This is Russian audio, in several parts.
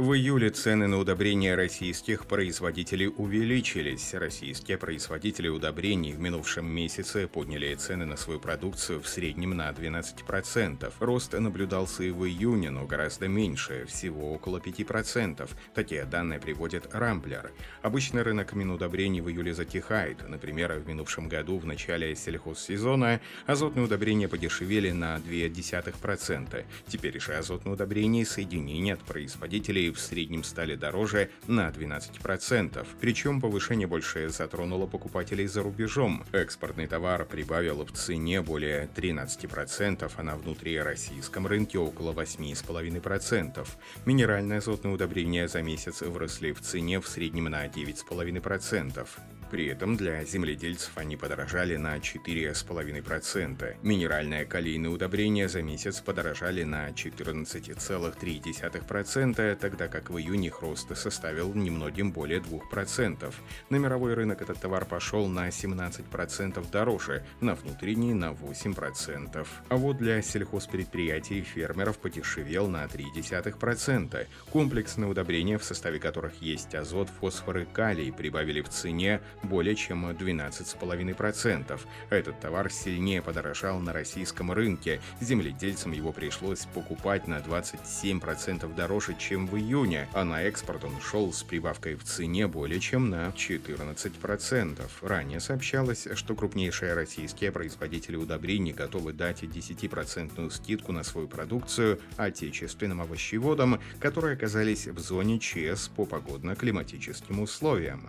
В июле цены на удобрения российских производителей увеличились. Российские производители удобрений в минувшем месяце подняли цены на свою продукцию в среднем на 12%. Рост наблюдался и в июне, но гораздо меньше, всего около 5%. Такие данные приводит Рамблер. Обычно рынок минудобрений в июле затихает. Например, в минувшем году в начале сельхозсезона азотные удобрения подешевели на 0,2%. Теперь же азотные удобрения соединения от производителей в среднем стали дороже на 12%. Причем повышение больше затронуло покупателей за рубежом. Экспортный товар прибавил в цене более 13%, а на внутрироссийском рынке около 8,5%. Минеральное азотное удобрение за месяц выросли в цене в среднем на 9,5%. При этом для земледельцев они подорожали на 4,5%. Минеральное калийное удобрение за месяц подорожали на 14,3%, тогда как в июне их рост составил немногим более 2%. На мировой рынок этот товар пошел на 17% дороже, на внутренний на 8%. А вот для сельхозпредприятий и фермеров подешевел на 0,3%. Комплексные удобрения, в составе которых есть азот, фосфор и калий, прибавили в цене более чем 12,5%. Этот товар сильнее подорожал на российском рынке. Земледельцам его пришлось покупать на 27% дороже, чем в июне, а на экспорт он шел с прибавкой в цене более чем на 14%. Ранее сообщалось, что крупнейшие российские производители удобрений готовы дать 10% скидку на свою продукцию отечественным овощеводам, которые оказались в зоне ЧС по погодно-климатическим условиям.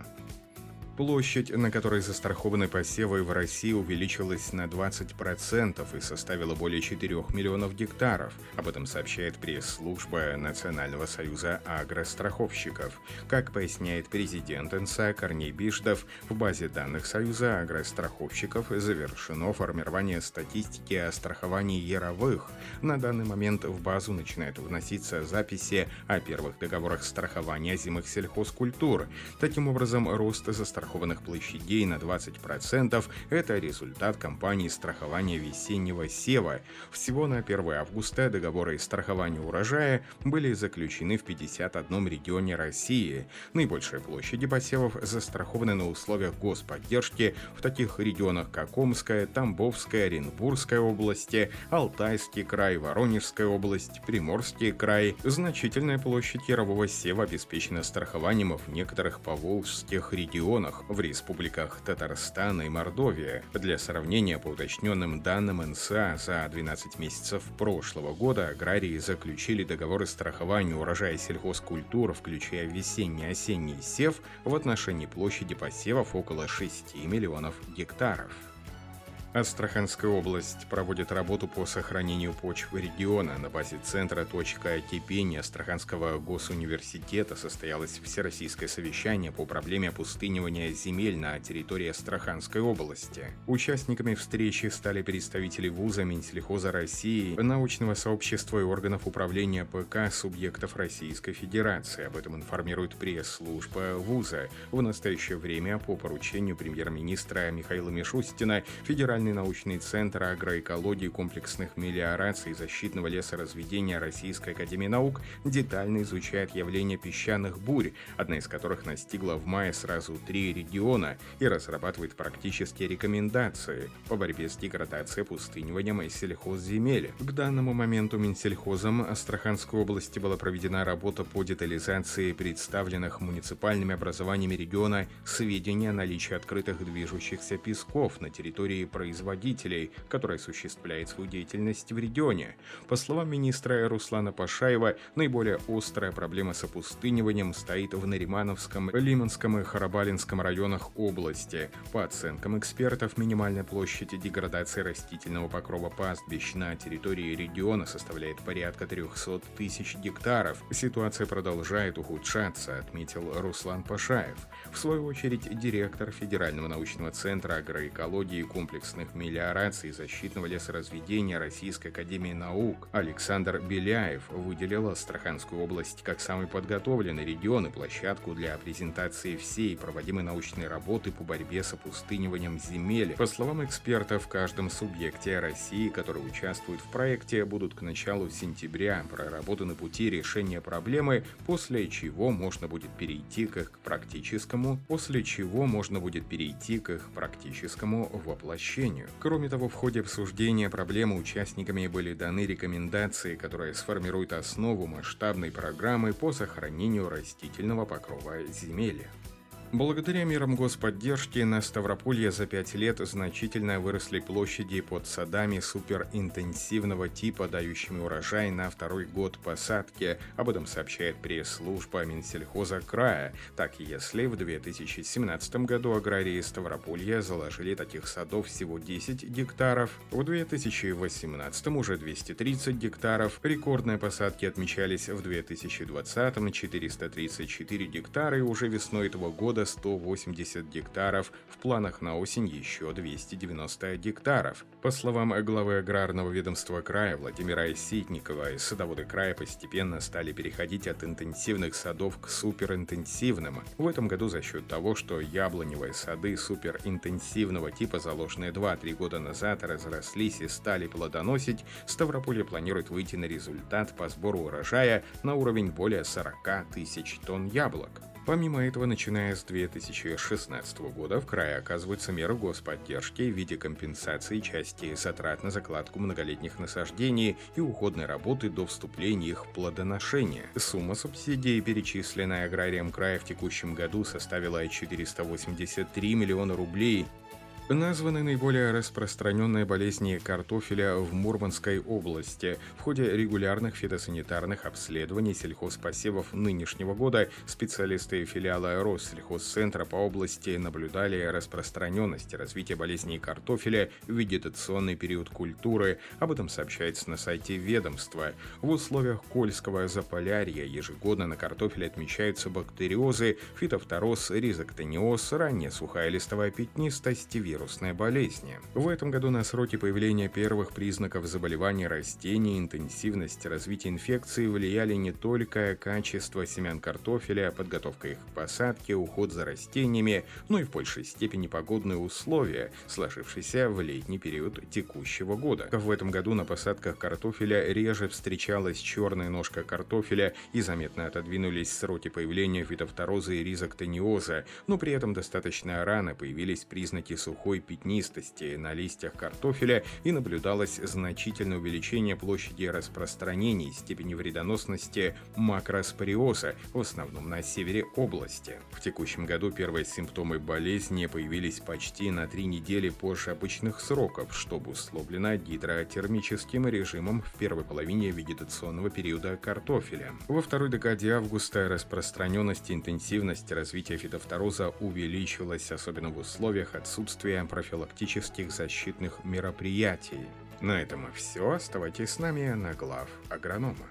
Площадь, на которой застрахованы посевы в России, увеличилась на 20% и составила более 4 миллионов гектаров. Об этом сообщает пресс-служба Национального союза агростраховщиков. Как поясняет президент НСА Корней Биждов, в базе данных Союза агростраховщиков завершено формирование статистики о страховании яровых. На данный момент в базу начинают вноситься записи о первых договорах страхования зимых сельхозкультур. Таким образом, рост застраховки застрахованных площадей на 20% – это результат кампании страхования весеннего сева. Всего на 1 августа договоры страхования урожая были заключены в 51 регионе России. Наибольшие площади посевов застрахованы на условиях господдержки в таких регионах, как Омская, Тамбовская, Оренбургская области, Алтайский край, Воронежская область, Приморский край. Значительная площадь ярового сева обеспечена страхованием в некоторых поволжских регионах, регионах в республиках Татарстан и Мордовия. Для сравнения, по уточненным данным НСА, за 12 месяцев прошлого года аграрии заключили договоры страхования урожая сельхозкультур, включая весенний-осенний сев, в отношении площади посевов около 6 миллионов гектаров. Астраханская область проводит работу по сохранению почв региона. На базе центра «Точка кипения» Астраханского госуниверситета состоялось всероссийское совещание по проблеме опустынивания земель на территории Астраханской области. Участниками встречи стали представители вуза Минсельхоза России, научного сообщества и органов управления ПК субъектов Российской Федерации. Об этом информирует пресс-служба вуза. В настоящее время по поручению премьер-министра Михаила Мишустина Федеральный Федеральный научный центр агроэкологии комплексных мелиораций и защитного лесоразведения Российской Академии Наук детально изучает явление песчаных бурь, одна из которых настигла в мае сразу три региона и разрабатывает практические рекомендации по борьбе с деградацией, пустыниванием и сельхозземель. К данному моменту Минсельхозом Астраханской области была проведена работа по детализации представленных муниципальными образованиями региона сведения о наличии открытых движущихся песков на территории производства производителей, который осуществляет свою деятельность в регионе. По словам министра Руслана Пашаева, наиболее острая проблема с опустыниванием стоит в Наримановском, Лиманском и Харабалинском районах области. По оценкам экспертов, минимальная площадь деградации растительного покрова пастбищ на территории региона составляет порядка 300 тысяч гектаров. Ситуация продолжает ухудшаться, отметил Руслан Пашаев. В свою очередь, директор Федерального научного центра агроэкологии и комплексной защитных мелиораций и защитного лесоразведения Российской Академии Наук Александр Беляев выделил Астраханскую область как самый подготовленный регион и площадку для презентации всей проводимой научной работы по борьбе с опустыниванием земель. По словам экспертов, в каждом субъекте России, который участвует в проекте, будут к началу сентября проработаны пути решения проблемы, после чего можно будет перейти к их практическому, после чего можно будет перейти к их практическому воплощению. Кроме того, в ходе обсуждения проблемы участниками были даны рекомендации, которые сформируют основу масштабной программы по сохранению растительного покрова земель. Благодаря мерам господдержки на Ставрополье за пять лет значительно выросли площади под садами суперинтенсивного типа, дающими урожай на второй год посадки. Об этом сообщает пресс-служба Минсельхоза края. Так, если в 2017 году аграрии Ставрополья заложили таких садов всего 10 гектаров, в 2018 уже 230 гектаров, рекордные посадки отмечались в 2020 434 гектара и уже весной этого года года 180 гектаров, в планах на осень еще 290 гектаров. По словам главы аграрного ведомства края Владимира Ситникова, садоводы края постепенно стали переходить от интенсивных садов к суперинтенсивным. В этом году за счет того, что яблоневые сады суперинтенсивного типа, заложенные 2-3 года назад, разрослись и стали плодоносить, Ставрополье планирует выйти на результат по сбору урожая на уровень более 40 тысяч тонн яблок. Помимо этого, начиная с 2016 года в крае оказываются меры господдержки в виде компенсации части затрат на закладку многолетних насаждений и уходной работы до вступления их в плодоношение. Сумма субсидий, перечисленная аграрием края в текущем году, составила 483 миллиона рублей, Названы наиболее распространенные болезни картофеля в Мурманской области. В ходе регулярных фитосанитарных обследований сельхозпосевов нынешнего года специалисты филиала Россельхозцентра по области наблюдали распространенность развития болезней картофеля в вегетационный период культуры. Об этом сообщается на сайте ведомства. В условиях Кольского заполярья ежегодно на картофеле отмечаются бактериозы, фитофтороз, ризоктониоз, ранняя сухая листовая пятнистость, вирус вирусные болезни. В этом году на сроки появления первых признаков заболевания растений, интенсивность развития инфекции влияли не только качество семян картофеля, подготовка их к посадке, уход за растениями, но и в большей степени погодные условия, сложившиеся в летний период текущего года. В этом году на посадках картофеля реже встречалась черная ножка картофеля и заметно отодвинулись сроки появления фитофтороза и ризоктониоза, но при этом достаточно рано появились признаки сухой сухой пятнистости на листьях картофеля и наблюдалось значительное увеличение площади распространения и степени вредоносности макроспориоза, в основном на севере области. В текущем году первые симптомы болезни появились почти на три недели позже обычных сроков, что обусловлено гидротермическим режимом в первой половине вегетационного периода картофеля. Во второй декаде августа распространенность и интенсивность развития фитофтороза увеличилась, особенно в условиях отсутствия профилактических защитных мероприятий. На этом и все. Оставайтесь с нами на глав агронома.